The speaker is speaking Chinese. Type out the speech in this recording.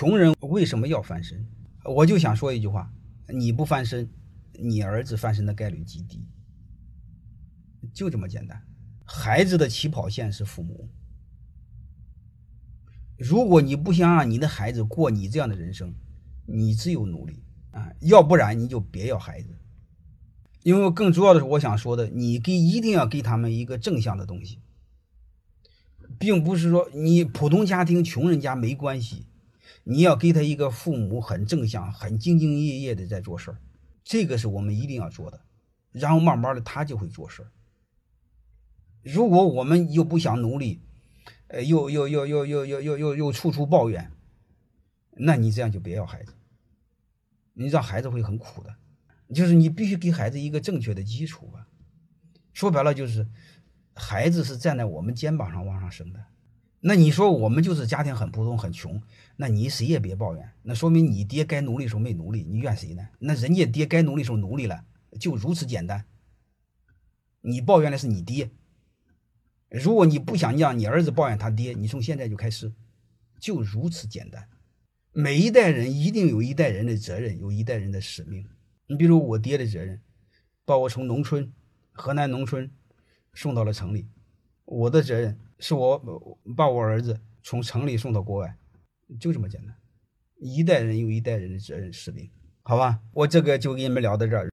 穷人为什么要翻身？我就想说一句话：你不翻身，你儿子翻身的概率极低，就这么简单。孩子的起跑线是父母。如果你不想让你的孩子过你这样的人生，你只有努力啊，要不然你就别要孩子。因为更主要的是，我想说的，你给一定要给他们一个正向的东西，并不是说你普通家庭穷人家没关系。你要给他一个父母很正向、很兢兢业业的在做事儿，这个是我们一定要做的。然后慢慢的他就会做事儿。如果我们又不想努力，呃，又又又又又又又又又处处抱怨，那你这样就别要孩子，你让孩子会很苦的。就是你必须给孩子一个正确的基础吧。说白了就是，孩子是站在我们肩膀上往上升的。那你说我们就是家庭很普通很穷，那你谁也别抱怨，那说明你爹该努力时候没努力，你怨谁呢？那人家爹该努力时候努力了，就如此简单。你抱怨的是你爹，如果你不想让你儿子抱怨他爹，你从现在就开始，就如此简单。每一代人一定有一代人的责任，有一代人的使命。你比如我爹的责任，把我从农村，河南农村送到了城里，我的责任。是我把我儿子从城里送到国外，就这么简单。一代人有一代人的责任使命，好吧？我这个就跟你们聊到这儿。